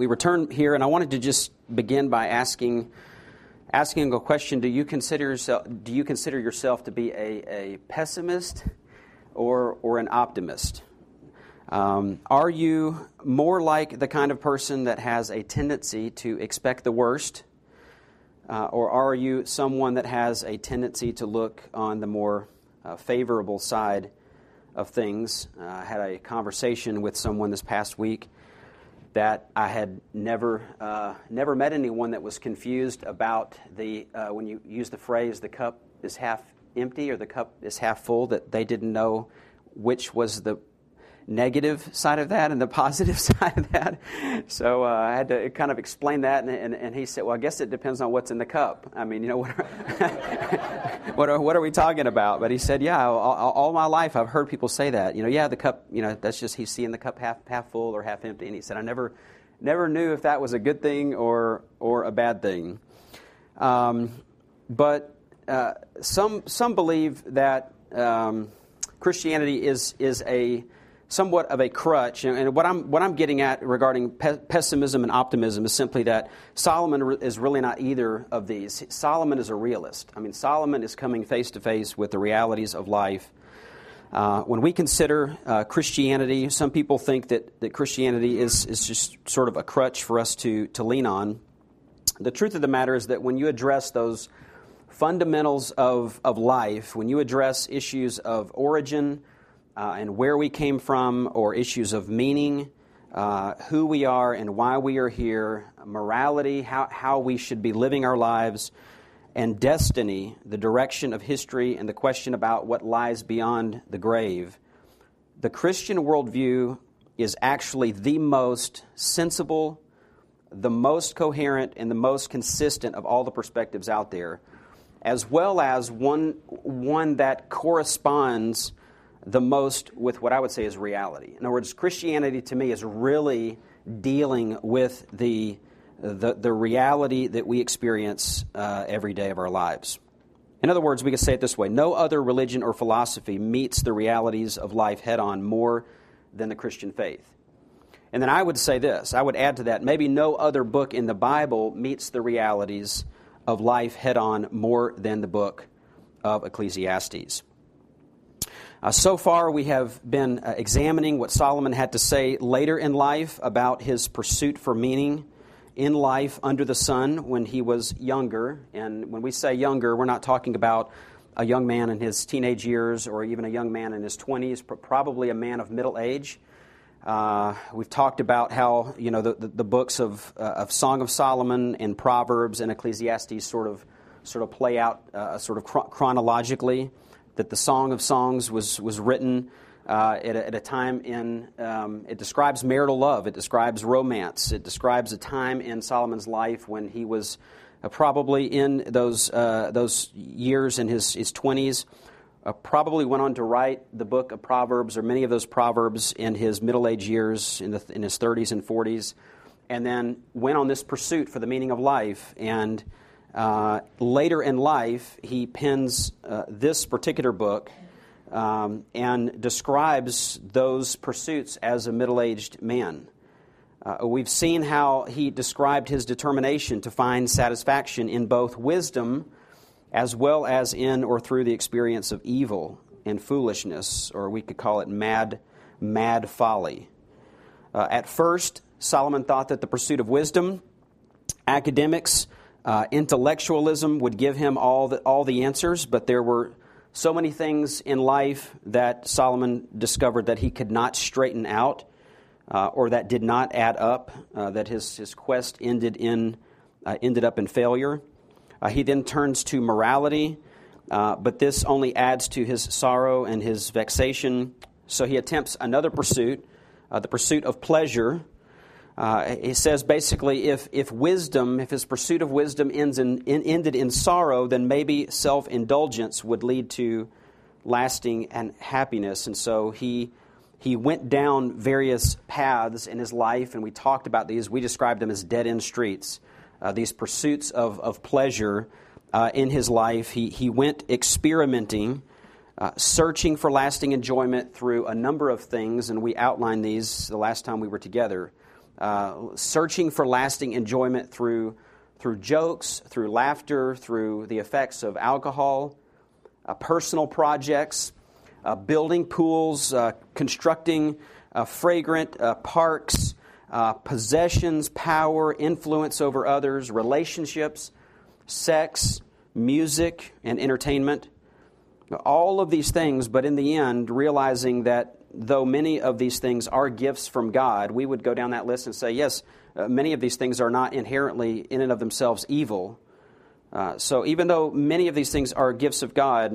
we return here, and I wanted to just begin by asking asking a question: Do you consider yourself do you consider yourself to be a, a pessimist or or an optimist? Um, are you more like the kind of person that has a tendency to expect the worst, uh, or are you someone that has a tendency to look on the more uh, favorable side of things? Uh, I had a conversation with someone this past week that I had never uh, never met anyone that was confused about the uh, when you use the phrase "the cup is half empty" or "the cup is half full," that they didn't know which was the negative side of that and the positive side of that. So uh, I had to kind of explain that, and, and, and, he said, "Well, I guess it depends on what's in the cup. I mean, you know, what are, what are, what are we talking about?" But he said, "Yeah, all, all, my life I've heard people say that. You know, yeah, the cup. You know, that's just he's seeing the cup half half full or half empty." And he said, "I never." Never knew if that was a good thing or, or a bad thing. Um, but uh, some, some believe that um, Christianity is, is a somewhat of a crutch. And what I'm, what I'm getting at regarding pe- pessimism and optimism is simply that Solomon re- is really not either of these. Solomon is a realist. I mean, Solomon is coming face to face with the realities of life. Uh, when we consider uh, Christianity, some people think that, that Christianity is, is just sort of a crutch for us to, to lean on. The truth of the matter is that when you address those fundamentals of, of life, when you address issues of origin, uh, and where we came from, or issues of meaning, uh, who we are and why we are here, morality, how, how we should be living our lives, and destiny, the direction of history, and the question about what lies beyond the grave. The Christian worldview is actually the most sensible, the most coherent, and the most consistent of all the perspectives out there, as well as one, one that corresponds the most with what I would say is reality. In other words, Christianity to me is really dealing with the, the, the reality that we experience uh, every day of our lives. In other words, we could say it this way no other religion or philosophy meets the realities of life head on more than the Christian faith. And then I would say this I would add to that maybe no other book in the Bible meets the realities of life head on more than the book of Ecclesiastes. Uh, so far, we have been uh, examining what Solomon had to say later in life about his pursuit for meaning in life under the sun when he was younger. And when we say younger, we're not talking about a young man in his teenage years or even a young man in his 20s, but probably a man of middle age. Uh, we've talked about how you know the, the, the books of, uh, of Song of Solomon and Proverbs and Ecclesiastes sort of sort of play out uh, sort of chronologically that the Song of Songs was, was written uh, at, a, at, a, time in, um, it describes marital love, it describes romance, it describes a time in Solomon's life when he was uh, probably in those, uh, those years in his, his 20s. Uh, probably went on to write the book of Proverbs or many of those Proverbs in his middle age years, in, the, in his 30s and 40s, and then went on this pursuit for the meaning of life. And uh, later in life, he pens uh, this particular book um, and describes those pursuits as a middle aged man. Uh, we've seen how he described his determination to find satisfaction in both wisdom as well as in or through the experience of evil and foolishness, or we could call it mad, mad folly. Uh, at first, Solomon thought that the pursuit of wisdom, academics, uh, intellectualism would give him all the, all the answers, but there were so many things in life that Solomon discovered that he could not straighten out uh, or that did not add up, uh, that his, his quest ended, in, uh, ended up in failure. Uh, he then turns to morality, uh, but this only adds to his sorrow and his vexation. So he attempts another pursuit, the pursuit of pleasure, uh, he says basically, if, if wisdom, if his pursuit of wisdom ends in, in, ended in sorrow, then maybe self indulgence would lead to lasting and happiness. And so he, he went down various paths in his life, and we talked about these. We described them as dead end streets, uh, these pursuits of, of pleasure uh, in his life. He, he went experimenting. Uh, searching for lasting enjoyment through a number of things, and we outlined these the last time we were together uh, searching for lasting enjoyment through, through jokes, through laughter, through the effects of alcohol, uh, personal projects, uh, building pools, uh, constructing uh, fragrant parks, possessions, power, influence over others, relationships, sex, music, and entertainment. All of these things, but in the end, realizing that though many of these things are gifts from God, we would go down that list and say, yes, uh, many of these things are not inherently, in and of themselves, evil. Uh, so even though many of these things are gifts of God,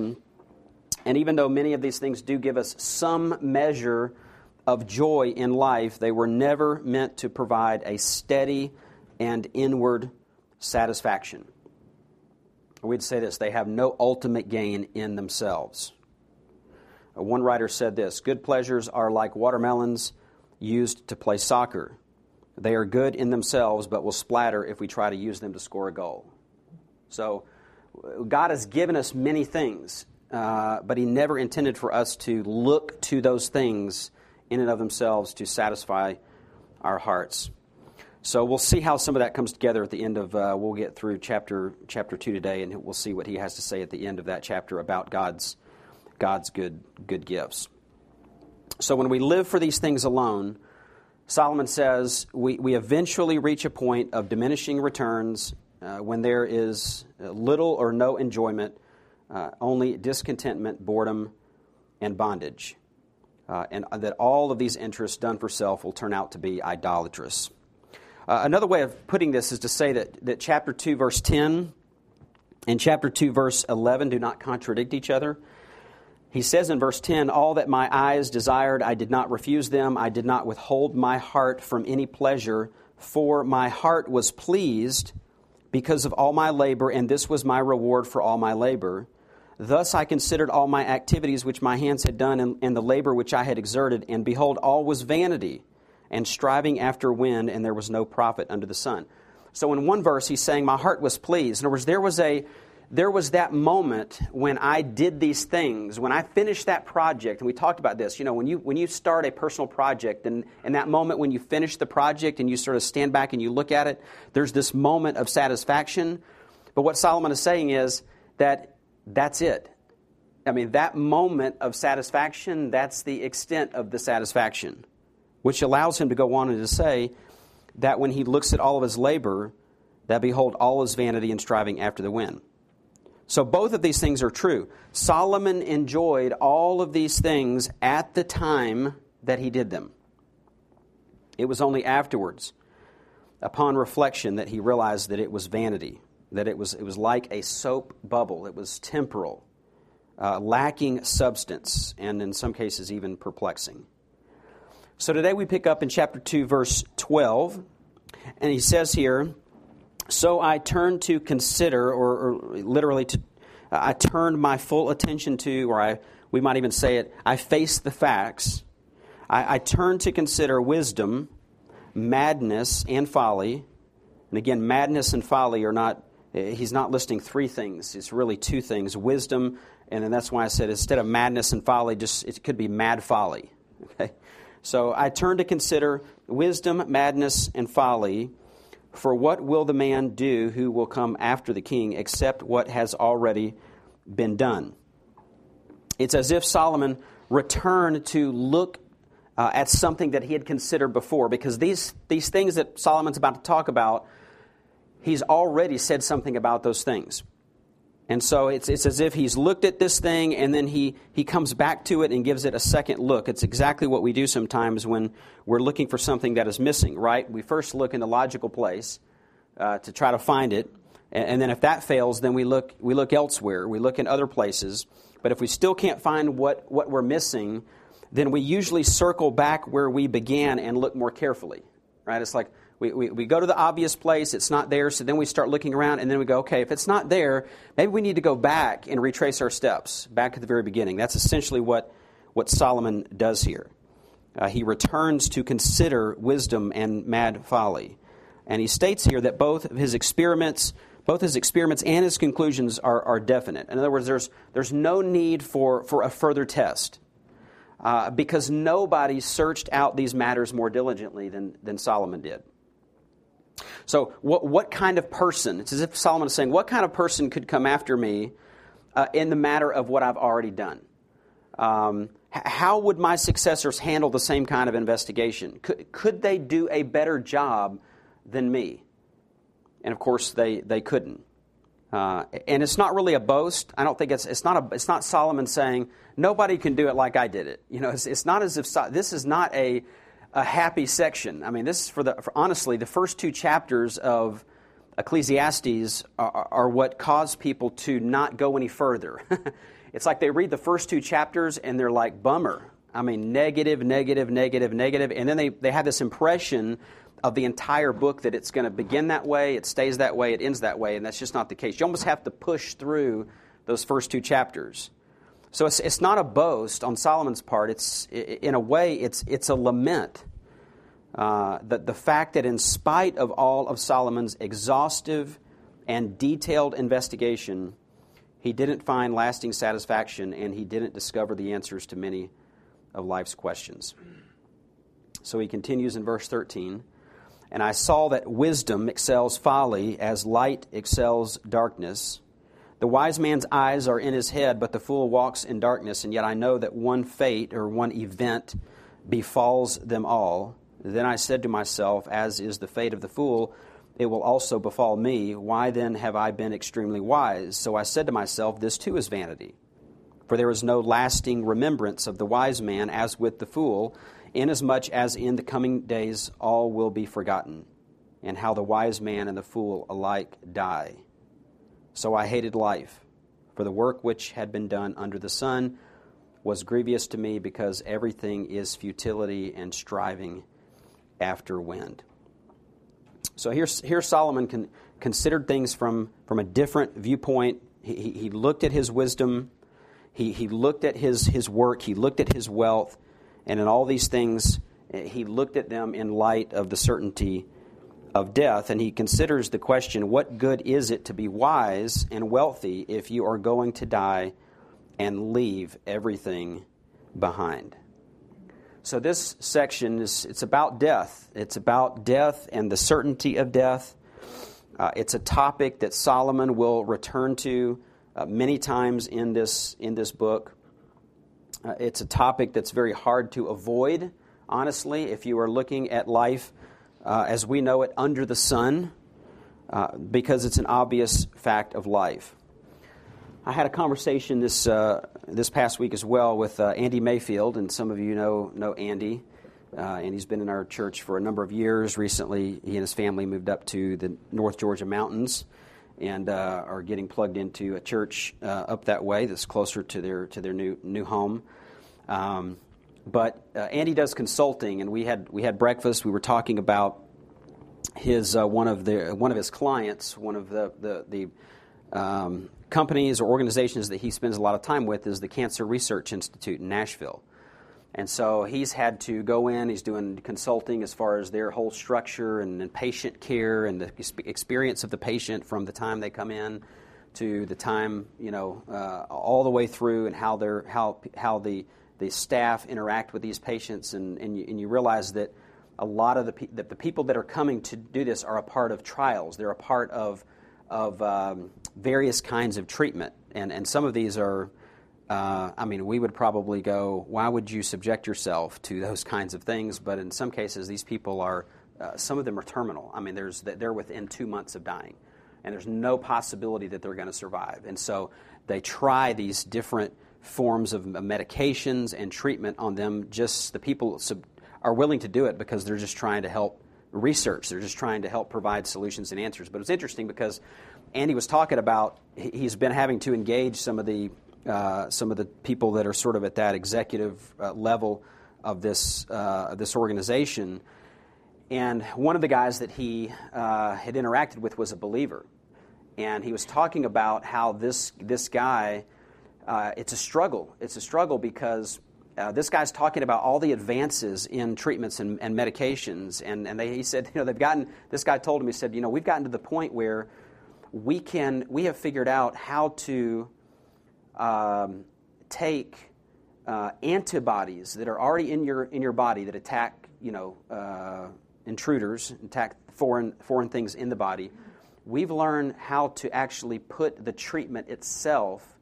and even though many of these things do give us some measure of joy in life, they were never meant to provide a steady and inward satisfaction. We'd say this they have no ultimate gain in themselves. Uh, one writer said this Good pleasures are like watermelons used to play soccer. They are good in themselves, but will splatter if we try to use them to score a goal. So, God has given us many things, uh, but He never intended for us to look to those things in and of themselves to satisfy our hearts. So we'll see how some of that comes together at the end of. Uh, we'll get through chapter chapter two today, and we'll see what he has to say at the end of that chapter about God's God's good good gifts. So when we live for these things alone, Solomon says we, we eventually reach a point of diminishing returns uh, when there is little or no enjoyment, uh, only discontentment, boredom, and bondage. Uh, and that all of these interests done for self will turn out to be idolatrous. Uh, another way of putting this is to say that, that chapter 2, verse 10 and chapter 2, verse 11 do not contradict each other. He says in verse 10, All that my eyes desired, I did not refuse them. I did not withhold my heart from any pleasure, for my heart was pleased because of all my labor, and this was my reward for all my labor. Thus I considered all my activities which my hands had done, and, and, the labor which I had exerted, and behold, all was vanity, and striving after wind, and there was no profit under the sun. So in one verse, he's saying, My heart was pleased. In other words, there was a there was that moment when I did these things, when I finished that project, and we talked about this. You know, when you when you start a personal project, and, and that moment when you finish the project and you sort of stand back and you look at it, there's this moment of satisfaction. But what Solomon is saying is that that's it. I mean, that moment of satisfaction, that's the extent of the satisfaction, which allows him to go on and to say that when he looks at all of his labor, that behold, all is vanity and striving after the wind. So both of these things are true. Solomon enjoyed all of these things at the time that he did them. It was only afterwards, upon reflection, that he realized that it was vanity, that it was, it was like a soap bubble, it was temporal, uh, lacking substance, and in some cases even perplexing. So today we pick up in chapter 2, verse 12, and he says here, so I turned to consider, or, or literally to, I turned my full attention to, or I, we might even say it, I faced the facts. I, I turned to consider wisdom, madness, and folly. And again, madness and folly are not, eh, he's not listing three things. It's really two things wisdom, and then that's why I said instead of madness and folly, just it could be mad folly. Okay? So I turned to consider wisdom, madness, and folly. For what will the man do who will come after the king except what has already been done? It's as if Solomon returned to look uh, at something that he had considered before, because these, these things that Solomon's about to talk about, he's already said something about those things. And so it's, it's as if he's looked at this thing and then he, he comes back to it and gives it a second look. It's exactly what we do sometimes when we're looking for something that is missing, right? We first look in the logical place uh, to try to find it. And, and then if that fails, then we look, we look elsewhere. We look in other places. But if we still can't find what, what we're missing, then we usually circle back where we began and look more carefully, right? It's like, we, we, we go to the obvious place, it's not there, so then we start looking around, and then we go, okay, if it's not there, maybe we need to go back and retrace our steps back at the very beginning. That's essentially what, what Solomon does here. Uh, he returns to consider wisdom and mad folly. And he states here that both of his experiments, both his experiments and his conclusions are, are definite. In other words, there's, there's no need for, for a further test. uh, because nobody searched out these matters more diligently than, than Solomon did. So, what, what kind of person, it's as if Solomon is saying, what kind of person could come after me uh, in the matter of what I've already done? Um, how would my successors handle the same kind of investigation? Could, could they do a better job than me? And of course, they, they couldn't. Uh, and it's not really a boast. I don't think it's, it's, not, a, it's not Solomon saying, nobody can do it like I did it. You know, it's, it's not as if, this is not a, a happy section. I mean, this is for the, for honestly, the first two chapters of Ecclesiastes are, are what cause people to not go any further. it's like they read the first two chapters and they're like, bummer. I mean, negative, negative, negative, negative. And then they, they have this impression of the entire book that it's going to begin that way, it stays that way, it ends that way, and that's just not the case. You almost have to push through those first two chapters. So it's, it's not a boast on Solomon's part. It's, in a way, it's, it's a lament. Uh, that the fact that in spite of all of Solomon's exhaustive and detailed investigation, he didn't find lasting satisfaction and he didn't discover the answers to many of life's questions. So he continues in verse 13. And I saw that wisdom excels folly as light excels darkness. The wise man's eyes are in his head, but the fool walks in darkness. And yet I know that one fate or one event befalls them all. Then I said to myself, As is the fate of the fool, it will also befall me. Why then have I been extremely wise? So I said to myself, This too is vanity. For there is no lasting remembrance of the wise man as with the fool inasmuch as in the coming days all will be forgotten, and how the wise man and the fool alike die. So I hated life, for the work which had been done under the sun was grievous to me, because everything is futility and striving after wind. So here, here Solomon con, considered things from, from a different viewpoint. He, he looked at his wisdom, he, he looked at his, his work, he looked at his wealth, and in all these things, eh, he looked at them in light of the certainty of death, and he considers the question what good is it to be wise and wealthy if you are going to die and leave everything behind? So this section is it's about death. It's about death and the certainty of death. Uh, it's a topic that Solomon will return to uh, many times in this in this book. Uh, it's a topic that's very hard to avoid, honestly, if you are looking at life uh, as we know it under the sun, uh, because it's an obvious fact of life. I had a conversation this, uh, this past week as well with uh, Andy Mayfield, and some of you know, know Andy. Uh, and he's been in our church for a number of years. Recently, he and his family moved up to the North Georgia mountains and uh, are getting plugged into a church up that way that's closer to their to their new new home. Um, but uh, Andy does consulting, and we had we had breakfast. We were talking about his uh, one of the one of his clients, one of the the, the um, companies or organizations that he spends a lot of time with is the Cancer Research Institute in Nashville. And so he's had to go in, he's doing consulting as far as their whole structure and, and patient care and the experience of the patient from the time they come in to the time, you know, uh, all the way through and how, they're, how, how the, the staff interact with these patients. And, and, you, and you realize that a lot of the, that the people that are coming to do this are a part of trials, they're a part of, of um, various kinds of treatment. And, and some of these are uh, I mean, we would probably go, why would you subject yourself to those kinds of things? But in some cases, these people are, uh, some of them are terminal. I mean, there's, they're within two months of dying, and there's no possibility that they're going to survive. And so they try these different forms of medications and treatment on them. Just the people sub- are willing to do it because they're just trying to help research. They're just trying to help provide solutions and answers. But it's interesting because Andy was talking about he's been having to engage some of the uh, some of the people that are sort of at that executive uh, level of this uh, this organization. And one of the guys that he uh, had interacted with was a believer, and he was talking about how this this guy. Uh, it's a struggle. It's a struggle because uh, this guy's talking about all the advances in treatments and, and medications, and, and they, he said, you know, they've gotten. This guy told him, he said, you know, we've gotten to the point where we can, we have figured out how to um, take uh, antibodies that are already in your in your body that attack you know uh, intruders, attack foreign foreign things in the body. We've learned how to actually put the treatment itself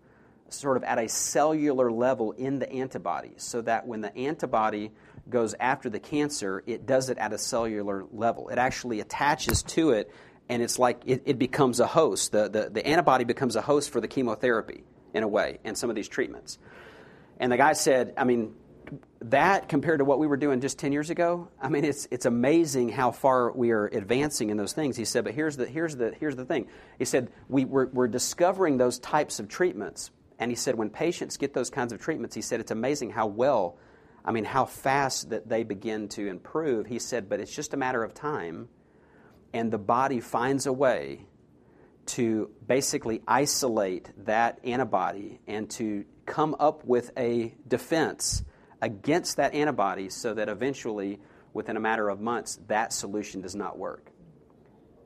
sort of at a cellular level in the antibody so that when the antibody goes after the cancer, it does it at a cellular level. It actually attaches to it and it's like it, it becomes a host. The, the, the antibody becomes a host for the chemotherapy in a way and some of these treatments. And the guy said, I mean, that compared to what we were doing just 10 years ago, I mean, it's, it's amazing how far we are advancing in those things. He said, but here's the, here's the, here's the thing. He said, we, we're, we're discovering those types of treatments. And he said, when patients get those kinds of treatments, he said, it's amazing how well, I mean, how fast that they begin to improve. He said, but it's just a matter of time. And the body finds a way to basically isolate that antibody and to come up with a defense against that antibody so that eventually, within a matter of months, that solution does not work.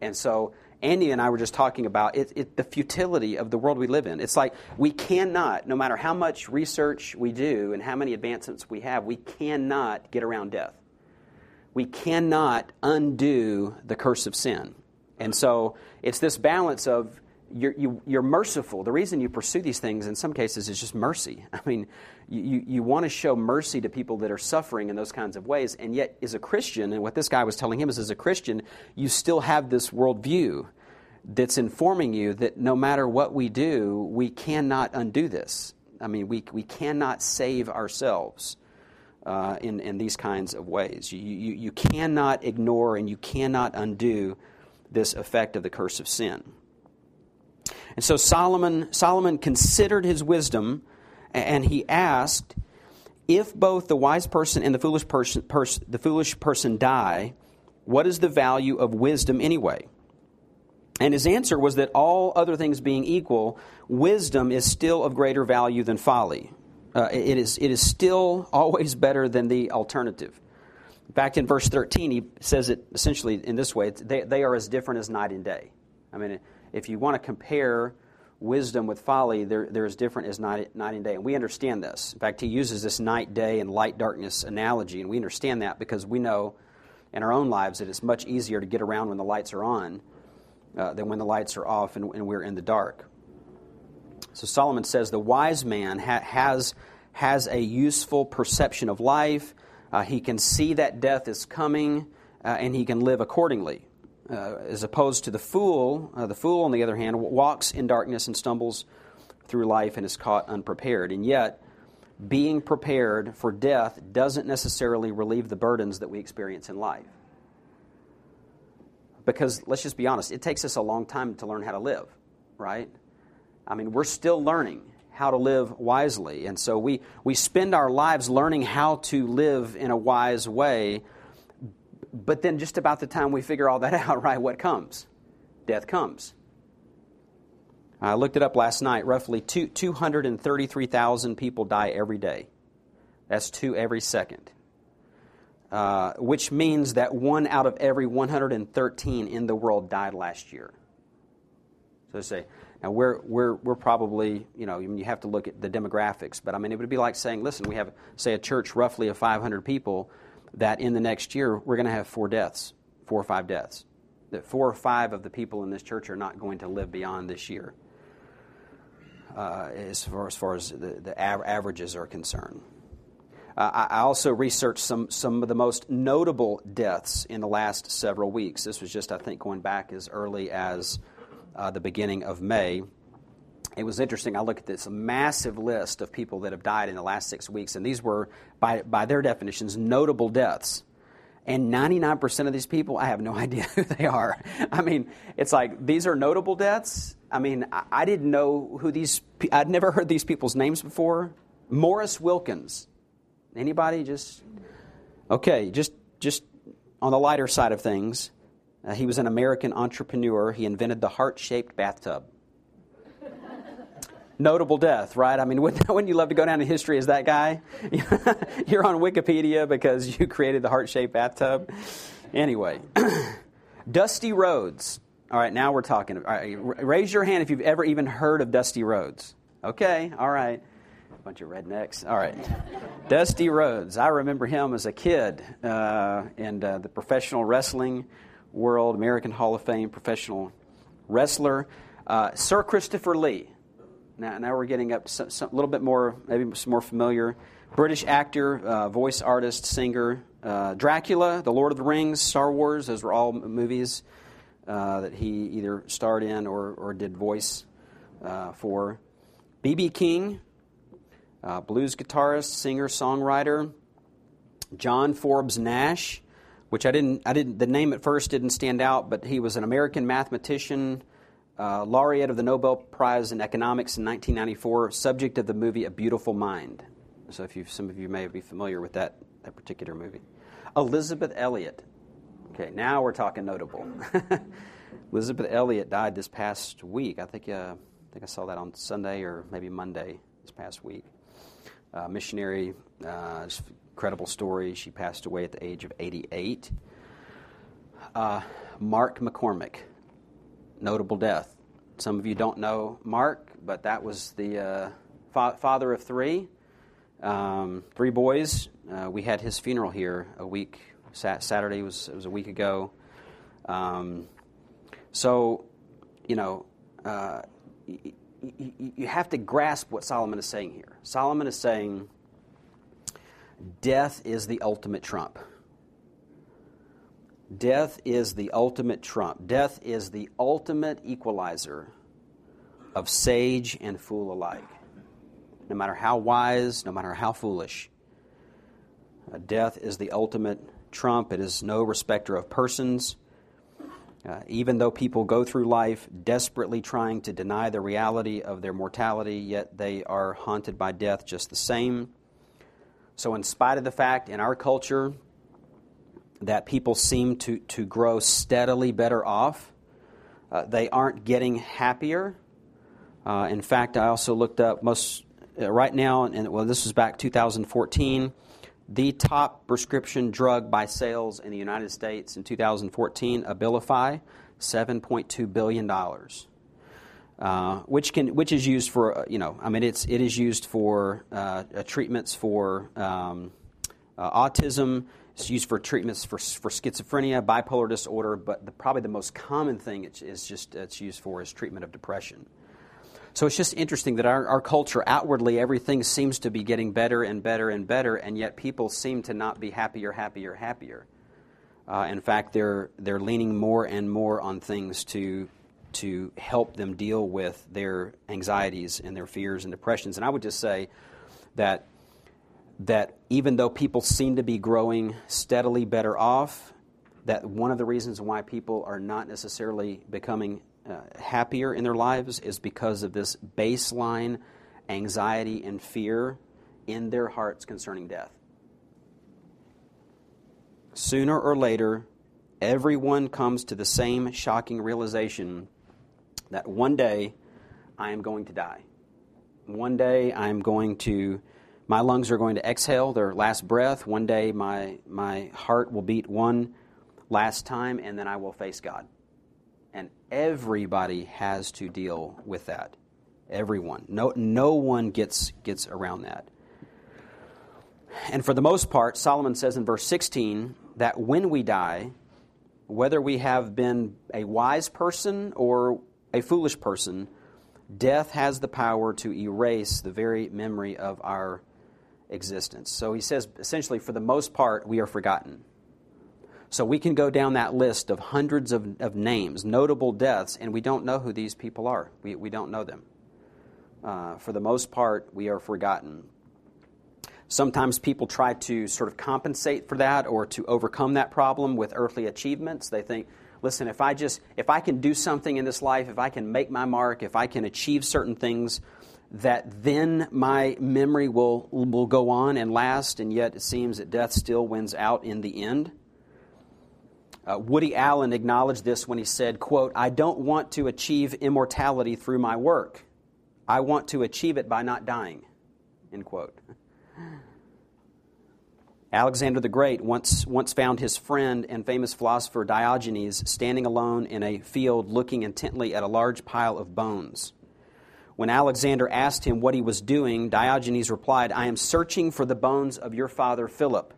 And so, Andy and I were just talking about it, it, the futility of the world we live in. It's like we cannot, no matter how much research we do and how many advancements we have, we cannot get around death. We cannot undo the curse of sin. And so it's this balance of you're, you, you are merciful. The reason you pursue these things in some cases is just mercy. I mean, you, you, want to show mercy to people that are suffering in those kinds of ways, and yet, as a Christian, and what this guy was telling him is as a Christian, you still have this worldview that's informing you that no matter what we do, we cannot undo this. I mean, we, we cannot save ourselves. Uh, in, in these kinds of ways. You, you, you cannot ignore and you cannot undo this effect of the curse of sin. And so Solomon, Solomon considered his wisdom and he asked, if both the wise person and the foolish person, pers- the foolish person die, what is the value of wisdom anyway? And his answer was that all other things being equal, wisdom is still of greater value than folly. Uh, it, is, it is still always better than the alternative. Fact, in verse 13, he says it essentially in this way they, they are as different as night and day. I mean, if you want to compare wisdom with folly, they're, they're as different as night, night and day. And we understand this. In fact, he uses this night, day, and light, darkness analogy, and we understand that because we know in our own lives that it's much easier to get around when the lights are on uh, than when the lights are off and, and, we're in the dark. So Solomon says the wise man ha- has, has a useful perception of life uh, he can see that death is coming, uh, and he can live accordingly. Uh, as opposed to the fool, uh, the fool, on the other hand, walks in darkness and stumbles through life and is caught unprepared. And yet, being prepared for death doesn't necessarily relieve the burdens that we experience in life. Because let's just be honest, it takes us a long time to learn how to live, right? I mean, we're still learning how to live wisely. And so we, we spend our lives learning how to live in a wise way. But then, just about the time we figure all that out, right, what comes? Death comes. I looked it up last night. Roughly two, 233,000 people die every day. That's two every second. Uh, which means that one out of every 113 in the world died last year. So say, now, we're, we're, we're probably, you know, you have to look at the demographics, but I mean, it would be like saying, listen, we have, say, a church roughly of 500 people, that in the next year we're going to have four deaths, four or five deaths. That four or five of the people in this church are not going to live beyond this year, uh, as, far, as far as the, the averages are concerned. Uh, I also researched some, some of the most notable deaths in the last several weeks. This was just, I think, going back as early as uh, the beginning of May. It was interesting. I looked at this massive list of people that have died in the last six weeks, and these were, by, by their definitions, notable deaths. And 99% of these people, I have no idea who they are. I mean, it's like these are notable deaths. I mean, I, I didn't know who these, I'd never heard these people's names before. Morris Wilkins. Anybody just, okay, just, just on the lighter side of things. Uh, he was an American entrepreneur. He invented the heart shaped bathtub. Notable death, right? I mean, wouldn't, you love to go down in history as that guy? You're on Wikipedia because you created the heart shaped bathtub. Anyway, Dusty Rhodes. All right, now we're talking. All right, raise your hand if you've ever even heard of Dusty Rhodes. Okay, all right. Bunch of rednecks. All right. Dusty Rhodes. I remember him as a kid uh, in uh, the professional wrestling world, American Hall of Fame professional wrestler. Uh, Sir Christopher Lee. Now, now we're getting up a little bit more, maybe some more familiar. British actor, uh, voice artist, singer. Uh, Dracula, The Lord of the Rings, Star Wars. Those were all movies uh, that he either starred in or, or did voice for. B.B. King, uh, blues guitarist, singer, songwriter. John Forbes Nash, which I didn't, I didn't, the name at first didn't stand out, but he was an American mathematician, uh, laureate of the Nobel Prize in Economics in 1994, subject of the movie A Beautiful Mind. So, if you, some of you may be familiar with that, that particular movie. Elisabeth Elliot. Okay, now we're talking notable. Elisabeth Elliot died this past week. I think, uh, I think I saw that on Sunday or maybe Monday this past week uh, missionary. Uh, incredible story. She passed away at the age of 88. Uh, Mark McCormick, notable death. Some of you don't know Mark, but that was the uh, fa- father of three, um, three boys. Uh, we had his funeral here a week. Sat- Saturday was it was a week ago. Um, so, you know, uh, you have to grasp what Solomon is saying here. Solomon is saying death is the ultimate trump. Death is the ultimate trump. Death is the ultimate equalizer of sage and fool alike. No matter how wise, no matter how foolish, uh, death is the ultimate trump. It is no respecter of persons. Uh, even though people go through life desperately trying to deny the reality of their mortality, yet they are haunted by death just the same. So, in spite of the fact in our culture that people seem to, to grow steadily better off, uh, they aren't getting happier. Uh, in fact, I also looked up most uh, right now, and well, this was back 2014 the top prescription drug by sales in the United States in 2014, Abilify, $7.2 billion. Uh, which can which is used for uh, you know I mean it's it is used for uh, treatments for um, autism. It's used for treatments for for schizophrenia, bipolar disorder, but the, probably the most common thing it's, is just it's used for is treatment of depression. So it's just interesting that our, our culture, outwardly, everything seems to be getting better and better and better, and yet people seem to not be happier, happier, happier. Uh, in fact, they're, they're leaning more and more on things to, to help them deal with their anxieties and their fears and depressions. And I would just say that, that even though people seem to be growing steadily better off, that one of the reasons why people are not necessarily becoming uh, happier in their lives is because of this baseline anxiety and fear in their hearts concerning death. Sooner or later, everyone comes to the same shocking realization that one day I am going to die. One day I am going to, my lungs are going to exhale their last breath. One day my, my heart will beat one last time, and then I will face God. And everybody has to deal with that. Everyone. No, no one gets, gets around that. And for the most part, Solomon says in verse 16 that when we die, whether we have been a wise person or a foolish person, death has the power to erase the very memory of our existence. So he says essentially, for the most part, we are forgotten. So we can go down that list of hundreds of, of names, notable deaths, and we don't know who these people are. We, we don't know them. Uh, for the most part, we are forgotten. Sometimes people try to sort of compensate for that or to overcome that problem with earthly achievements. They think, listen, if I just if I can do something in this life, if I can make my mark, if I can achieve certain things, that then my memory will will go on and last, and yet it seems that death still wins out in the end. Uh, Woody Allen acknowledged this when he said, quote, I don't want to achieve immortality through my work. I want to achieve it by not dying, end quote. Alexander the Great once, once found his friend and famous philosopher Diogenes standing alone in a field looking intently at a large pile of bones. When Alexander asked him what he was doing, Diogenes replied, I am searching for the bones of your father Philip,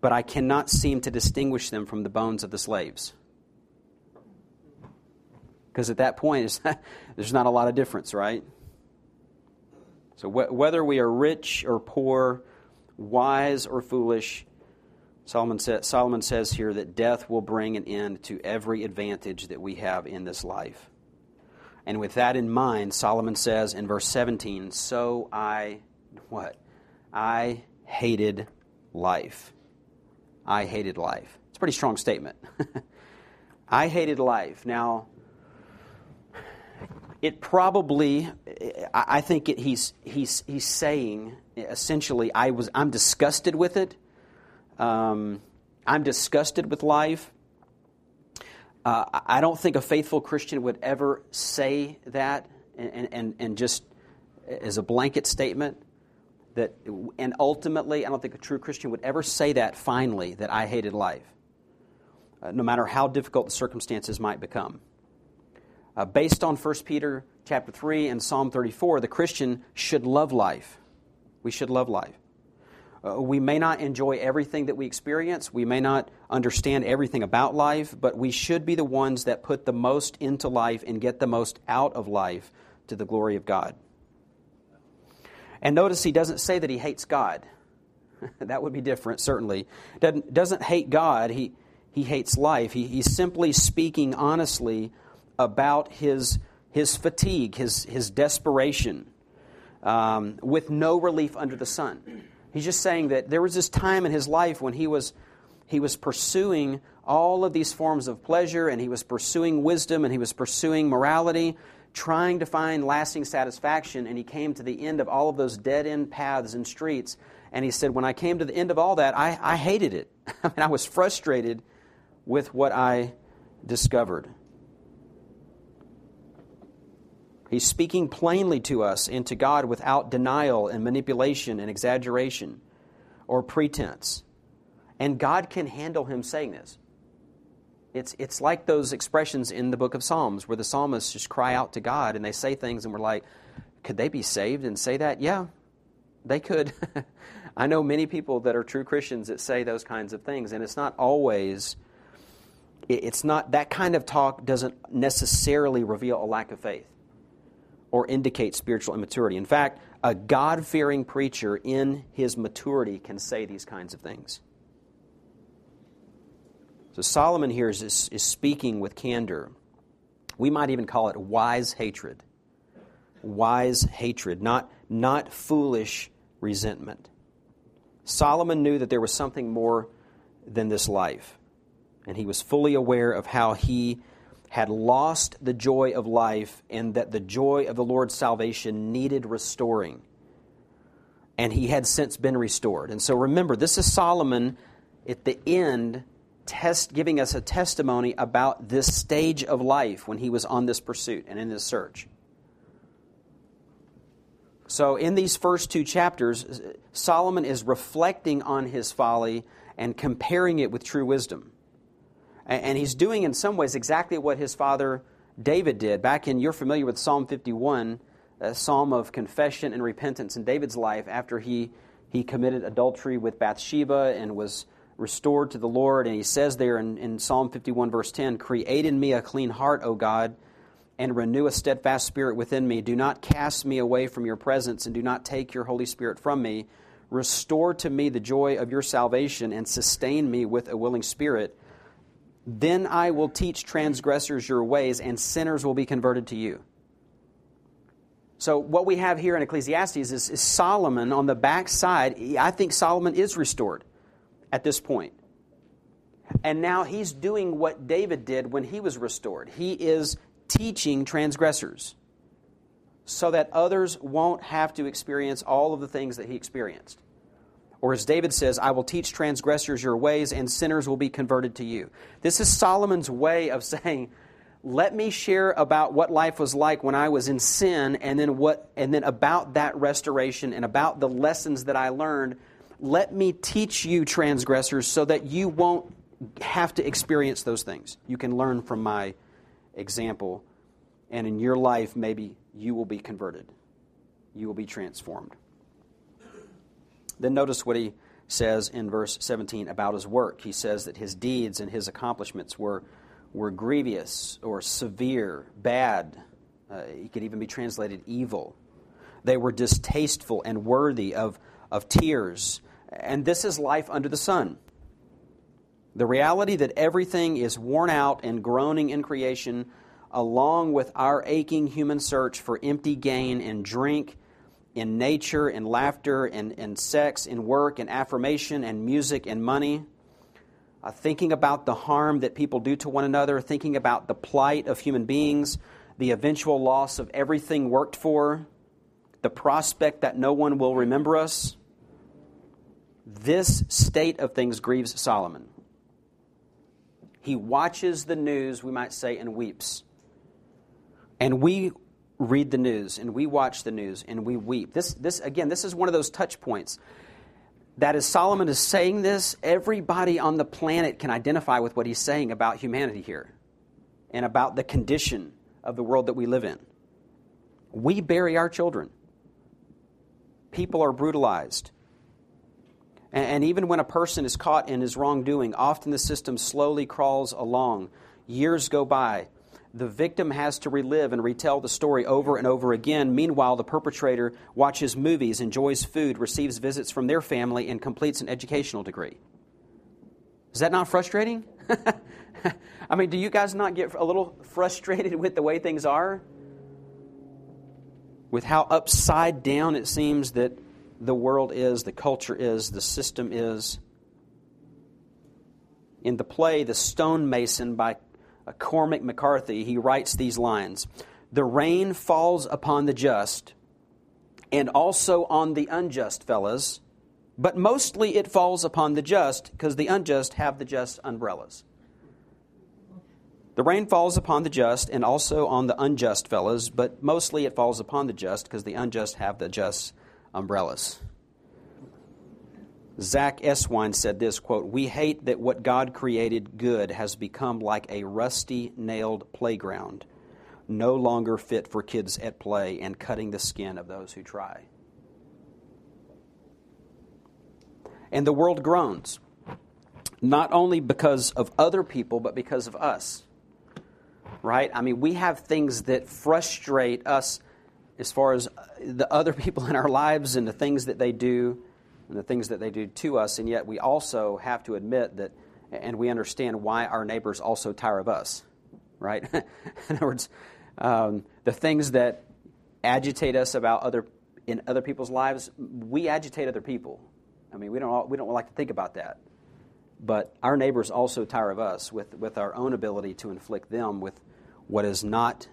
but I cannot seem to distinguish them from the bones of the slaves. Because at that point, there's not a lot of difference, right? So wh- whether we are rich or poor, wise or foolish, Solomon, sa- Solomon says here that death will bring an end to every advantage that we have in this life. And with that in mind, Solomon says in verse 17, So I, what? I hated life. I hated life. It's a pretty strong statement. I hated life. Now, it probably, I think it, he's, he's, he's saying essentially, I was, I'm disgusted with it. Um, I'm disgusted with life. Uh, I don't think a faithful Christian would ever say that and, and, and just as a blanket statement that and ultimately i don't think a true christian would ever say that finally that i hated life uh, no matter how difficult the circumstances might become uh, based on 1 Peter chapter 3 and Psalm 34, the Christian should love life. We should love life. Uh, we may not enjoy everything that we experience. We may not understand everything about life, but we should be the ones that put the most into life and get the most out of life to the glory of God. And notice he doesn't say that he hates God. that would be different, certainly. Doesn't, doesn't hate God, he, he hates life. He, he's simply speaking honestly about his, his fatigue, his, his desperation, um, with no relief under the sun. He's just saying that there was this time in his life when he was, he was pursuing all of these forms of pleasure, and he was pursuing wisdom, and he was pursuing morality, trying to find lasting satisfaction, and he came to the end of all of those dead end paths and streets. And he said, When I came to the end of all that, I, I hated it. I mean, I was frustrated with what I discovered. He's speaking plainly to us and to God without denial and manipulation and exaggeration or pretense. And God can handle him saying this. It's, it's like those expressions in the book of Psalms where the psalmists just cry out to God and they say things and we're like, could they be saved and say that? Yeah, they could. I know many people that are true Christians that say those kinds of things, and it's not always, it's not, that kind of talk doesn't necessarily reveal a lack of faith or indicate spiritual immaturity. In fact, a God fearing preacher in his maturity can say these kinds of things. So Solomon here is, is, is speaking with candor. We might even call it wise hatred. Wise hatred, not, not foolish resentment. Solomon knew that there was something more than this life, and he was fully aware of how he had lost the joy of life and that the joy of the Lord's salvation needed restoring. And he had since been restored. And so remember, this is Solomon at the end test giving us a testimony about this stage of life when he was on this pursuit and in this search. So, in these first two chapters, Solomon is reflecting on his folly and comparing it with true wisdom. And he's doing, in some ways, exactly what his father David did. Back in, you're familiar with Psalm 51, a psalm of confession and repentance in David's life after he, he committed adultery with Bathsheba and was restored to the Lord. And he says there in, in Psalm 51, verse 10, Create in me a clean heart, O God, and renew a steadfast spirit within me. Do not cast me away from your presence, and do not take your Holy Spirit from me. Restore to me the joy of your salvation, and sustain me with a willing spirit. Then I will teach transgressors your ways, and sinners will be converted to you. So, what we have here in Ecclesiastes is, is Solomon on the backside. I think Solomon is restored at this point. And now he's doing what David did when he was restored. He is teaching transgressors so that others won't have to experience all of the things that he experienced. Or as David says, I will teach transgressors your ways, and sinners will be converted to you. This is Solomon's way of saying, let me share about what life was like when I was in sin, and then what, and then about that restoration and about the lessons that I learned. Let me teach you transgressors so that you won't have to experience those things. You can learn from my example, and in your life, maybe you will be converted. You will be transformed. Then notice what he says in verse 17 about his work. He says that his deeds and his accomplishments were, were grievous or severe, bad. Uh, he could even be translated evil. They were distasteful and worthy of, of tears. And this is life under the sun. The reality that everything is worn out and groaning in creation, along with our aching human search for empty gain and drink, in nature, in laughter, in, in sex, in work, in affirmation, and music, and money. Uh, thinking about the harm that people do to one another, thinking about the plight of human beings, the eventual loss of everything worked for, the prospect that no one will remember us. This state of things grieves Solomon. He watches the news, we might say, and weeps. And we read the news and we watch the news and we weep. This, this again, this is one of those touch points that as Solomon is saying this, everybody on the planet can identify with what he's saying about humanity here and about the condition of the world that we live in. We bury our children. People are brutalized. And even when a person is caught in his wrongdoing, often the system slowly crawls along. Years go by. The victim has to relive and retell the story over and over again. Meanwhile, the perpetrator watches movies, enjoys food, receives visits from their family, and completes an educational degree. Is that not frustrating? I mean, do you guys not get a little frustrated with the way things are? With how upside down it seems that the world is, the culture is, the system is. In the play The Stonemason by Cormac McCarthy, he writes these lines The rain falls upon the just and also on the unjust, fellas, but mostly it falls upon the just because the unjust have the just umbrellas. The rain falls upon the just and also on the unjust fellas, but mostly it falls upon the just because the unjust have the just umbrellas. Zack Eswine said this quote, We hate that what God created good has become like a rusty nailed playground, no longer fit for kids at play and cutting the skin of those who try. And the world groans, not only because of other people, but because of us. Right? I mean, we have things that frustrate us as far as the other people in our lives and the things that they do and the things that they do to us, and yet we also have to admit that, and we understand why our neighbors also tire of us, right? in other words, um, the things that agitate us about other in other people's lives, we agitate other people. I mean, we don't all, we don't like to think about that, but our neighbors also tire of us with with our own ability to inflict them with what is not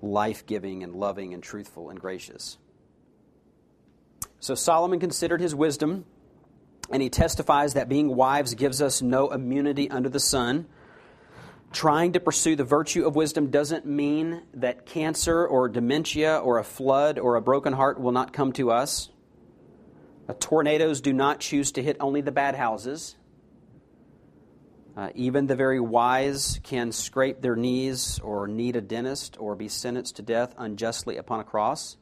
life giving and loving and truthful and gracious. So Solomon considered his wisdom, and he testifies that being wives gives us no immunity under the sun. Trying to pursue the virtue of wisdom doesn't mean that cancer or dementia or a flood or a broken heart will not come to us. Uh, tornadoes do not choose to hit only the bad houses. Uh, even the very wise can scrape their knees or need a dentist or be sentenced to death unjustly upon a cross.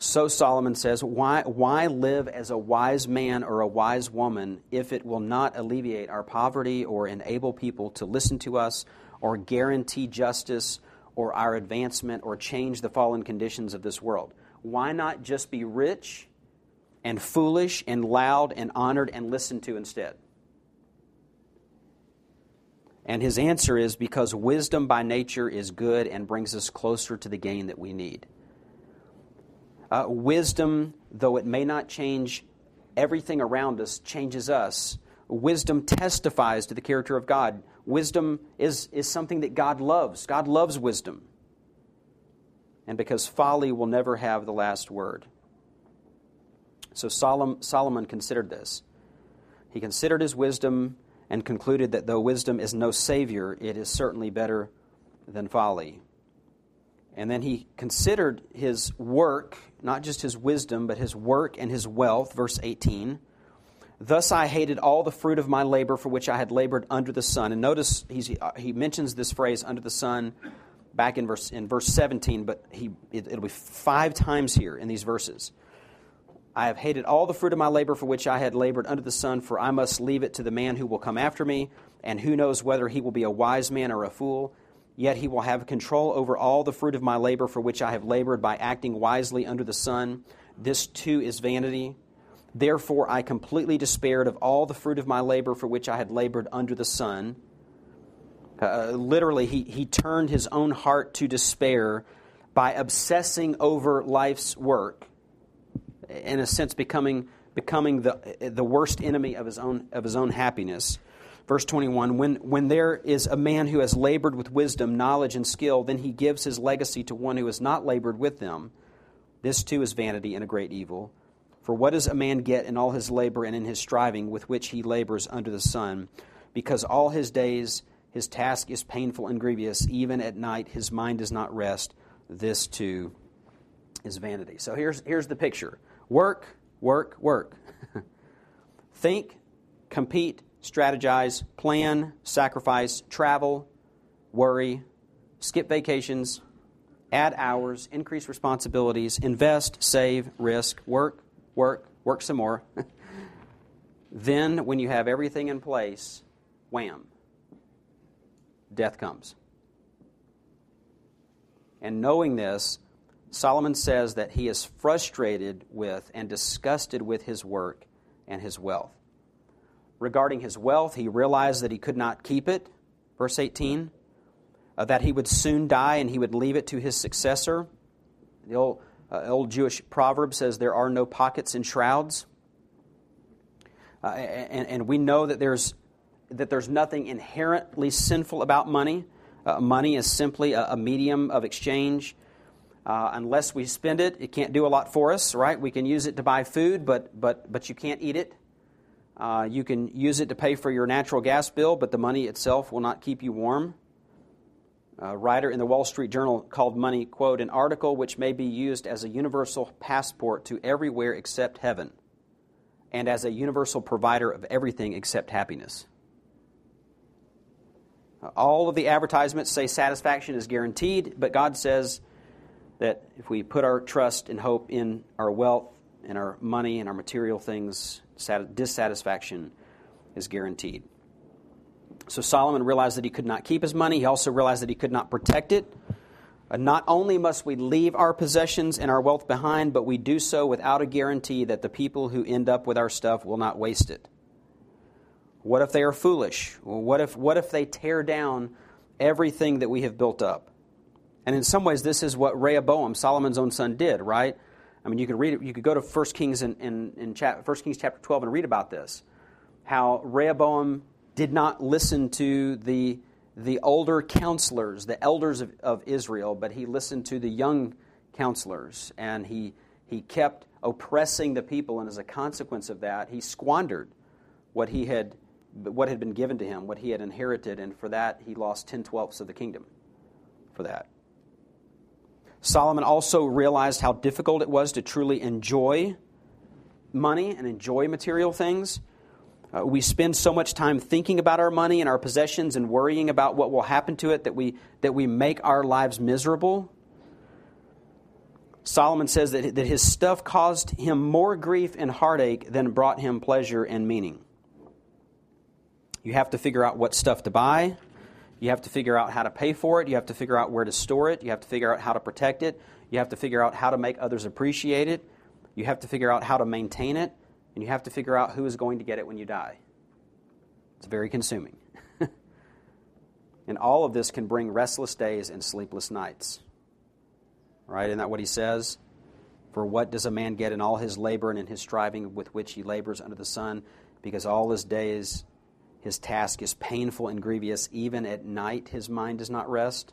So Solomon says, why, why live as a wise man or a wise woman if it will not alleviate our poverty or enable people to listen to us or guarantee justice or our advancement or change the fallen conditions of this world? Why not just be rich and foolish and loud and honored and listened to instead? And his answer is because wisdom by nature is good and brings us closer to the gain that we need. Uh, wisdom, though it may not change everything around us, changes us. Wisdom testifies to the character of God. Wisdom is, is something that God loves. God loves wisdom. And because folly will never have the last word. So Solomon considered this. He considered his wisdom and concluded that though wisdom is no savior, it is certainly better than folly. And then he considered his work, not just his wisdom, but his work and his wealth. Verse 18. Thus I hated all the fruit of my labor for which I had labored under the sun. And notice uh, he mentions this phrase, under the sun, back in verse, in verse 17, but he, it, it'll be five times here in these verses. I have hated all the fruit of my labor for which I had labored under the sun, for I must leave it to the man who will come after me, and who knows whether he will be a wise man or a fool. Yet he will have control over all the fruit of my labor for which I have labored by acting wisely under the sun. This too is vanity. Therefore, I completely despaired of all the fruit of my labor for which I had labored under the sun. Uh, literally, he, he turned his own heart to despair by obsessing over life's work, in a sense, becoming, becoming the, the worst enemy of his, own, of his own happiness. Verse 21 when, when there is a man who has labored with wisdom, knowledge, and skill, then he gives his legacy to one who has not labored with them. This too is vanity and a great evil. For what does a man get in all his labor and in his striving with which he labors under the sun? Because all his days his task is painful and grievous. Even at night his mind does not rest. This too is vanity. So here's, here's the picture work, work, work. Think, compete, strategize, plan, sacrifice, travel, worry, skip vacations, add hours, increase responsibilities, invest, save, risk, work, work, work some more. then, when you have everything in place, wham, death comes. And knowing this, Solomon says that he is frustrated with and disgusted with his work and his wealth. Regarding his wealth, he realized that he could not keep it. Verse 18, uh, that he would soon die and he would leave it to his successor. The old uh, old Jewish proverb says there are no pockets in shrouds. Uh, and, and, we know that there's, that there's nothing inherently sinful about money. Uh, money is simply a, a medium of exchange. Uh, unless we spend it, it can't do a lot for us, right? We can use it to buy food, but, but, but you can't eat it. Uh, you can use it to pay for your natural gas bill, but the money itself will not keep you warm a writer in the Wall Street Journal called money, quote, an article which may be used as a universal passport to everywhere except heaven, and as a universal provider of everything except happiness. All of the advertisements say satisfaction is guaranteed, but God says that if we put our trust and hope in our wealth and our money and our material things, dissatisfaction is guaranteed. So Solomon realized that he could not keep his money. He also realized that he could not protect it. Uh, not only must we leave our possessions and our wealth behind, but we do so without a guarantee that the people who end up with our stuff will not waste it. What if they are foolish? What if, what if they tear down everything that we have built up? And in some ways, this is what Rehoboam, Solomon's own son, did, right? I mean, you could read it, you could go to 1 Kings in, in, in 1 Kings chapter 12 and read about this. How Rehoboam did not listen to the, the older counselors, the elders of, of Israel, but he listened to the young counselors. And he, he kept oppressing the people, and as a consequence of that, he squandered what he had what had been given to him, what he had inherited, and for that he lost ten twelfths of the kingdom. For that. Solomon also realized how difficult it was to truly enjoy money and enjoy material things. Uh, we spend so much time thinking about our money and our possessions and worrying about what will happen to it that we, that we make our lives miserable. Solomon says that, that his stuff caused him more grief and heartache than brought him pleasure and meaning. You have to figure out what stuff to buy. You have to figure out how to pay for it. You have to figure out where to store it. You have to figure out how to protect it. You have to figure out how to make others appreciate it. You have to figure out how to maintain it and you have to figure out who is going to get it when you die. It's very consuming. and all of this can bring restless days and sleepless nights. Right? Isn't that what he says? For what does a man get in all his labor and in his striving with which he labors under the sun? Because all his days his task is painful and grievous. Even at night his mind does not rest.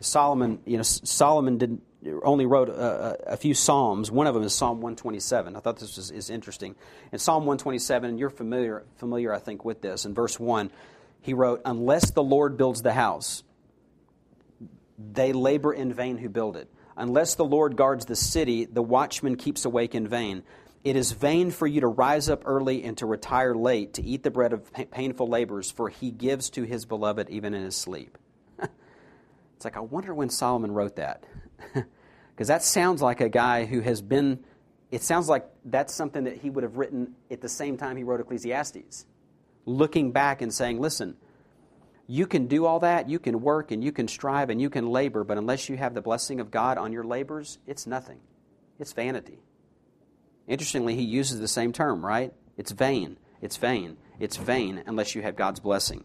Solomon, you know, Solomon didn't only wrote a, a, few psalms. One of them is Psalm 127. I thought this was, is interesting. In Psalm 127, and you're familiar, familiar, I think, with this. In verse 1, he wrote, Unless the Lord builds the house, they labor in vain who build it. Unless the Lord guards the city, the watchman keeps awake in vain. It is vain for you to rise up early and to retire late, to eat the bread of painful labors, for he gives to his beloved even in his sleep. It's like, I wonder when Solomon wrote that. Because that sounds like a guy who has been, it sounds like that's something that he would have written at the same time he wrote Ecclesiastes. Looking back and saying, listen, you can do all that, you can work and you can strive and you can labor, but unless you have the blessing of God on your labors, it's nothing. It's vanity. Interestingly, he uses the same term, right? It's vain. It's vain. It's vain unless you have God's blessing.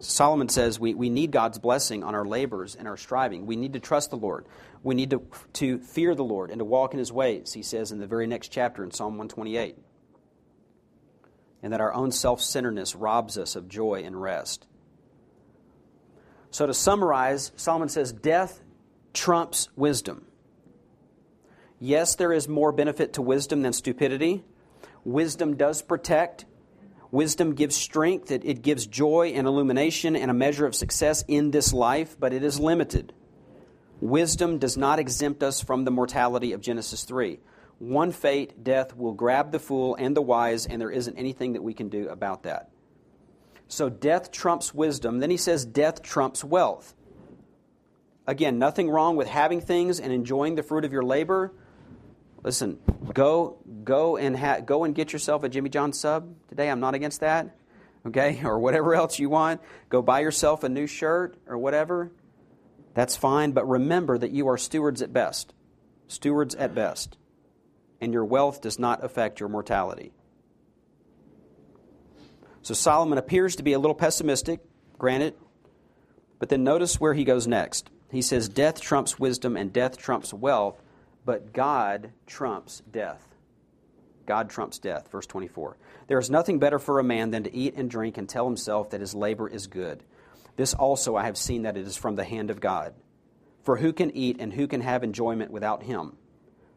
Solomon says we, we need God's blessing on our labors and our striving. We need to trust the Lord. We need to, to fear the Lord and to walk in his ways, he says in the very next chapter in Psalm 128. And that our own self centeredness robs us of joy and rest. So, to summarize, Solomon says death trumps wisdom. Yes, there is more benefit to wisdom than stupidity. Wisdom does protect, Wisdom gives strength, it, it gives joy and illumination and a measure of success in this life, but it is limited. Wisdom does not exempt us from the mortality of Genesis 3. One fate, death, will grab the fool and the wise, and there isn't anything that we can do about that. So death trumps wisdom. Then he says death trumps wealth. Again, nothing wrong with having things and enjoying the fruit of your labor, Listen, go go and ha- go and get yourself a Jimmy John sub today. I'm not against that. Okay, or whatever else you want. Go buy yourself a new shirt or whatever. That's fine, but remember that you are stewards at best. Stewards at best. And your wealth does not affect your mortality. So Solomon appears to be a little pessimistic, granted, but then notice where he goes next. He says, Death trumps wisdom and death trumps wealth but God trumps death. God trumps death. Verse 24. There is nothing better for a man than to eat and drink and tell himself that his labor is good. This also I have seen that it is from the hand of God. For who can eat and who can have enjoyment without him?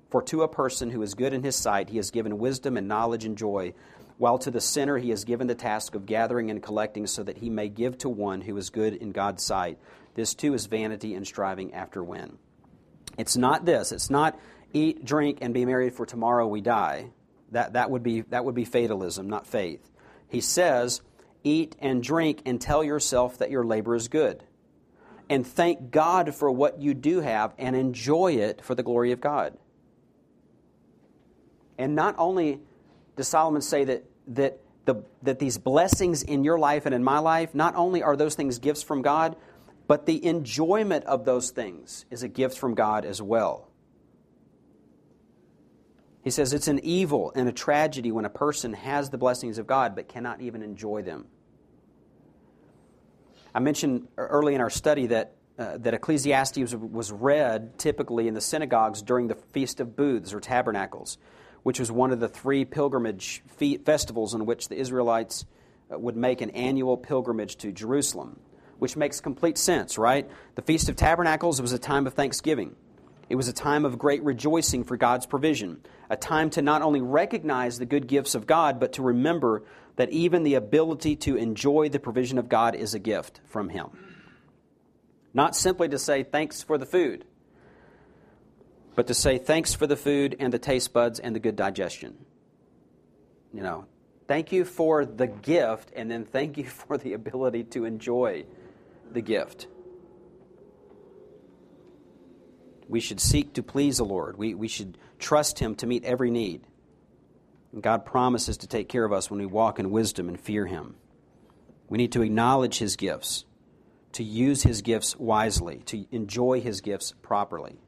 For to a person who is good in his sight, he has given wisdom and knowledge and joy, while to the sinner he has given the task of gathering and collecting so that he may give to one who is good in God's sight. This too is vanity and striving after wind. It's not this. It's not eat, drink, and be married for tomorrow we die. That, that, would be, that would be fatalism, not faith. He says, eat and drink and tell yourself that your labor is good. And thank God for what you do have and enjoy it for the glory of God. And not only does Solomon say that, that, the, that these blessings in your life and in my life, not only are those things gifts from God, but the enjoyment of those things is a gift from God as well. He says it's an evil and a tragedy when a person has the blessings of God but cannot even enjoy them. I mentioned early in our study that, uh, that Ecclesiastes was, read typically in the synagogues during the Feast of Booths or Tabernacles, which was one of the three pilgrimage festivals in which the Israelites uh, would make an annual pilgrimage to Jerusalem which makes complete sense, right? The Feast of Tabernacles was a time of thanksgiving. It was a time of great rejoicing for God's provision, a time to not only recognize the good gifts of God, but to remember that even the ability to enjoy the provision of God is a gift from Him. Not simply to say thanks for the food, but to say thanks for the food and the taste buds and the good digestion. You know, thank you for the gift, and then thank you for the ability to enjoy the gift. We should seek to please the Lord. We, we should trust Him to meet every need. And God promises to take care of us when we walk in wisdom and fear Him. We need to acknowledge His gifts, to use His gifts wisely, to enjoy His gifts properly.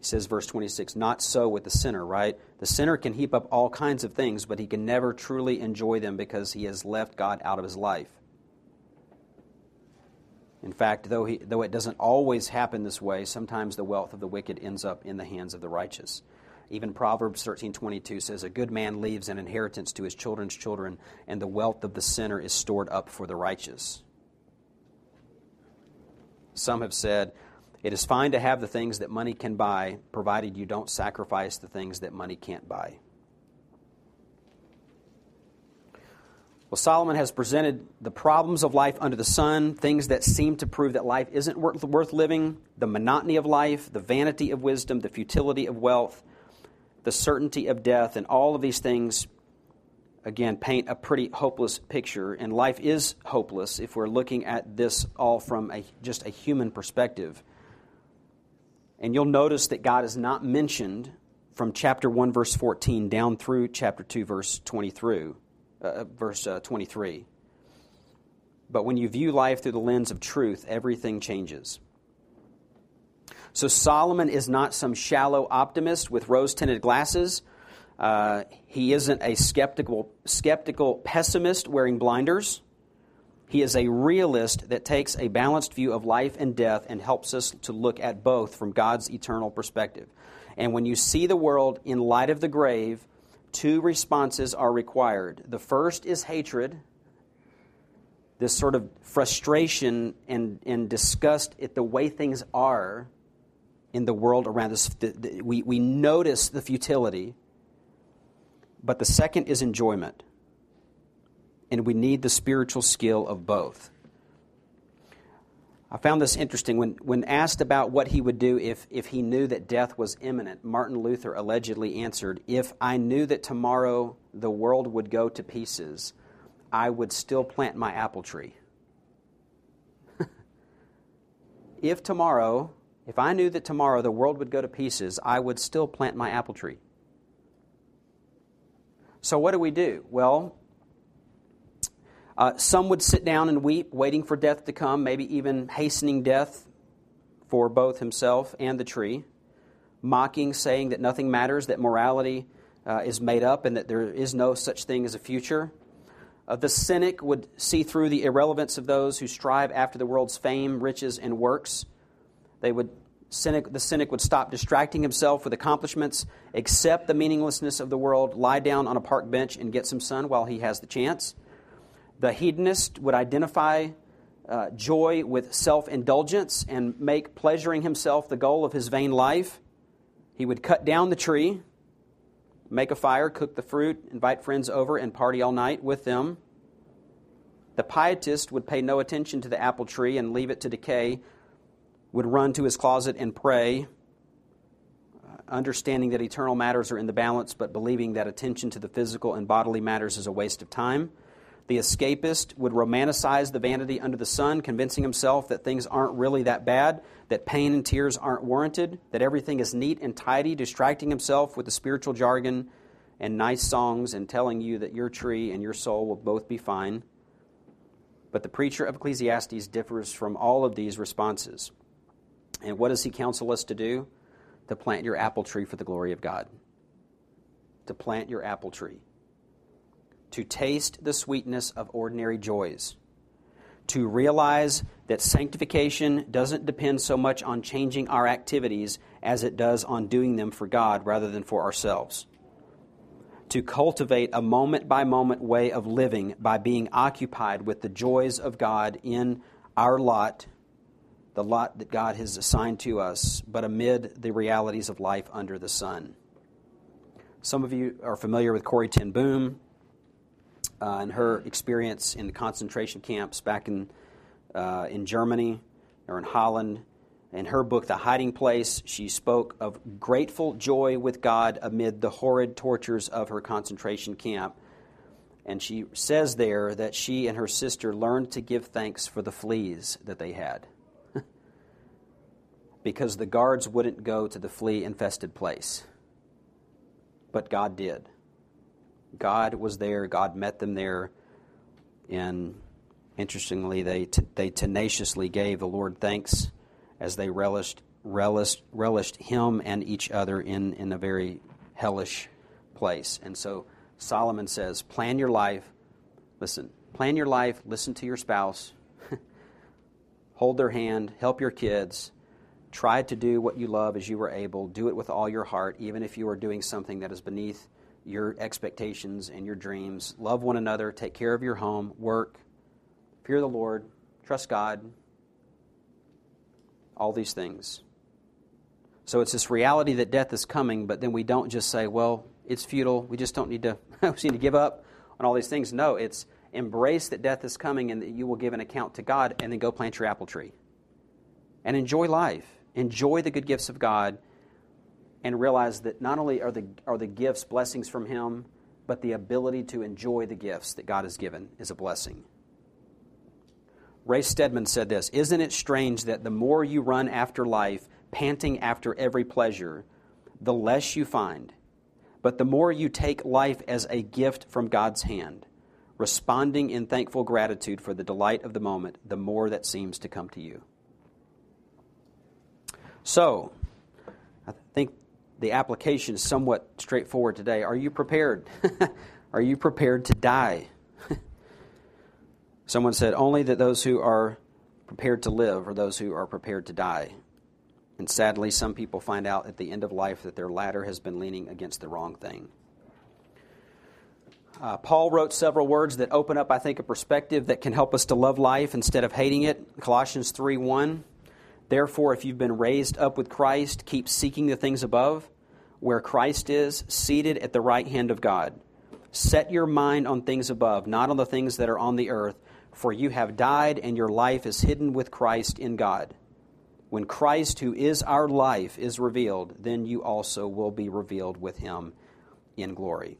He says, verse 26, not so with the sinner, right? The sinner can heap up all kinds of things, but he can never truly enjoy them because he has left God out of his life. In fact, though, he, though it doesn't always happen this way, sometimes the wealth of the wicked ends up in the hands of the righteous. Even Proverbs 13:22 says, "A good man leaves an inheritance to his children's children, and the wealth of the sinner is stored up for the righteous." Some have said, "It is fine to have the things that money can buy, provided you don't sacrifice the things that money can't buy." Well, Solomon has presented the problems of life under the sun, things that seem to prove that life isn't worth, living, the monotony of life, the vanity of wisdom, the futility of wealth, the certainty of death, and all of these things, again, paint a pretty hopeless picture. And life is hopeless if we're looking at this all from a, just a human perspective. And you'll notice that God is not mentioned from chapter 1, verse 14, down through chapter 2, verse 23. Uh, uh, verse uh, 23. But when you view life through the lens of truth, everything changes. So Solomon is not some shallow optimist with rose tinted glasses. Uh, he isn't a skeptical, skeptical pessimist wearing blinders. He is a realist that takes a balanced view of life and death and helps us to look at both from God's eternal perspective. And when you see the world in light of the grave, two responses are required. The first is hatred, this sort of frustration and, and disgust at the way things are in the world around us. We, we notice the futility. But the second is enjoyment. And we need the spiritual skill of both. I found this interesting. When, when asked about what he would do if, if he knew that death was imminent, Martin Luther allegedly answered, If I knew that tomorrow the world would go to pieces, I would still plant my apple tree. if tomorrow, if I knew that tomorrow the world would go to pieces, I would still plant my apple tree. So, what do we do? Well, uh, some would sit down and weep, waiting for death to come, maybe even hastening death for both himself and the tree, mocking, saying that nothing matters, that morality uh, is made up, and that there is no such thing as a future. Uh, the cynic would see through the irrelevance of those who strive after the world's fame, riches, and works. They would cynic, the cynic would stop distracting himself with accomplishments, accept the meaninglessness of the world, lie down on a park bench, and get some sun while he has the chance. The hedonist would identify uh, joy with self indulgence and make pleasuring himself the goal of his vain life. He would cut down the tree, make a fire, cook the fruit, invite friends over, and party all night with them. The pietist would pay no attention to the apple tree and leave it to decay, would run to his closet and pray, uh, understanding that eternal matters are in the balance, but believing that attention to the physical and bodily matters is a waste of time. The escapist would romanticize the vanity under the sun, convincing himself that things aren't really that bad, that pain and tears aren't warranted, that everything is neat and tidy, distracting himself with the spiritual jargon and nice songs and telling you that your tree and your soul will both be fine. But the preacher of Ecclesiastes differs from all of these responses. And what does he counsel us to do? To plant your apple tree for the glory of God. To plant your apple tree to taste the sweetness of ordinary joys, to realize that sanctification doesn't depend so much on changing our activities as it does on doing them for God rather than for ourselves, to cultivate a moment by moment way of living by being occupied with the joys of God in our lot, the lot that God has assigned to us, but amid the realities of life under the sun. Some of you are familiar with Corrie ten Boom uh, and her experience in the concentration camps back in, uh, in Germany or in Holland. In her book, The Hiding Place, she spoke of grateful joy with God amid the horrid tortures of her concentration camp. And she says there that she and her sister learned to give thanks for the fleas that they had. because the guards wouldn't go to the flea infested place. But God did. God was there. God met them there. And interestingly, they, t- they tenaciously gave the Lord thanks as they relished, relished, relished Him and each other in, in a very hellish place. And so Solomon says, plan your life. Listen, plan your life. Listen to your spouse. Hold their hand. Help your kids. Try to do what you love as you were able. Do it with all your heart, even if you are doing something that is beneath your expectations and your dreams. Love one another, take care of your home, work, fear the Lord, trust God, all these things. So it's this reality that death is coming, but then we don't just say, well, it's futile. We just don't need to, we need to give up on all these things. No, it's embrace that death is coming and that you will give an account to God and then go plant your apple tree. And enjoy life. Enjoy the good gifts of God and realize that not only are the, are the gifts blessings from Him, but the ability to enjoy the gifts that God has given is a blessing. Ray Stedman said this Isn't it strange that the more you run after life, panting after every pleasure, the less you find? But the more you take life as a gift from God's hand, responding in thankful gratitude for the delight of the moment, the more that seems to come to you. So, I think the application is somewhat straightforward today. Are you prepared? are you prepared to die? Someone said, Only that those who are prepared to live are those who are prepared to die. And sadly, some people find out at the end of life that their ladder has been leaning against the wrong thing. Uh, Paul wrote several words that open up, I think, a perspective that can help us to love life instead of hating it. Colossians 3 1. Therefore, if you've been raised up with Christ, keep seeking the things above, where Christ is, seated at the right hand of God. Set your mind on things above, not on the things that are on the earth for you have died, and your life is hidden with Christ in God. When Christ, who is our life, is revealed, then you also will be revealed with him in glory.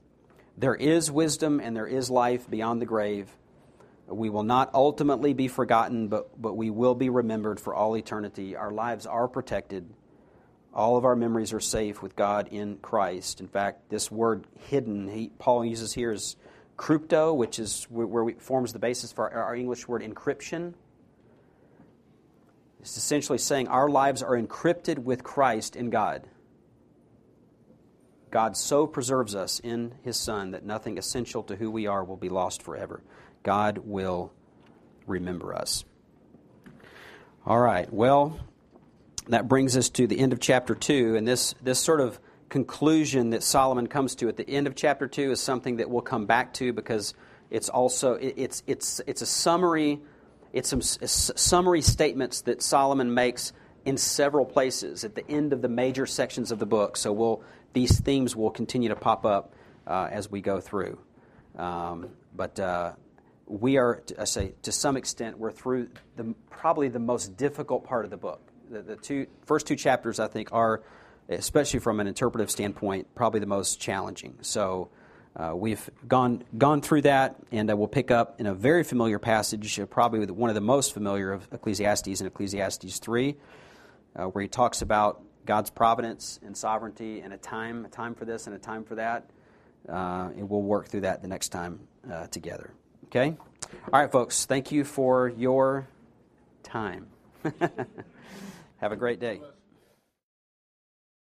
There is wisdom and there is life beyond the grave. We will not ultimately be forgotten, but, but we will be remembered for all eternity. Our lives are protected. All of our memories are safe with God in Christ. In fact, this word hidden, he, Paul uses here is crypto, which is where forms the basis for our, our English word encryption. It's essentially saying our lives are encrypted with Christ in God. God so preserves us in His Son that nothing essential to who we are will be lost forever. God will remember us. All right, well, that brings us to the end of chapter 2, and this, this sort of conclusion that Solomon comes to at the end of chapter 2 is something that we'll come back to because it's also it's it's it's a summary it's some summary statements that Solomon makes in several places at the end of the major sections of the book. So we'll these themes will continue to pop up uh, as we go through. Um, but uh, we are, I say, to some extent, we're through the probably the most difficult part of the book. The, the two first two chapters, I think, are especially from an interpretive standpoint, probably the most challenging. So uh, we've gone gone through that, and uh, we'll pick up in a very familiar passage, uh, probably one of the most familiar of Ecclesiastes in Ecclesiastes three, uh, where he talks about God's providence and sovereignty, and a time a time for this and a time for that. Uh, and we'll work through that the next time uh, together. Okay. All right, folks. Thank you for your time. Have a great day.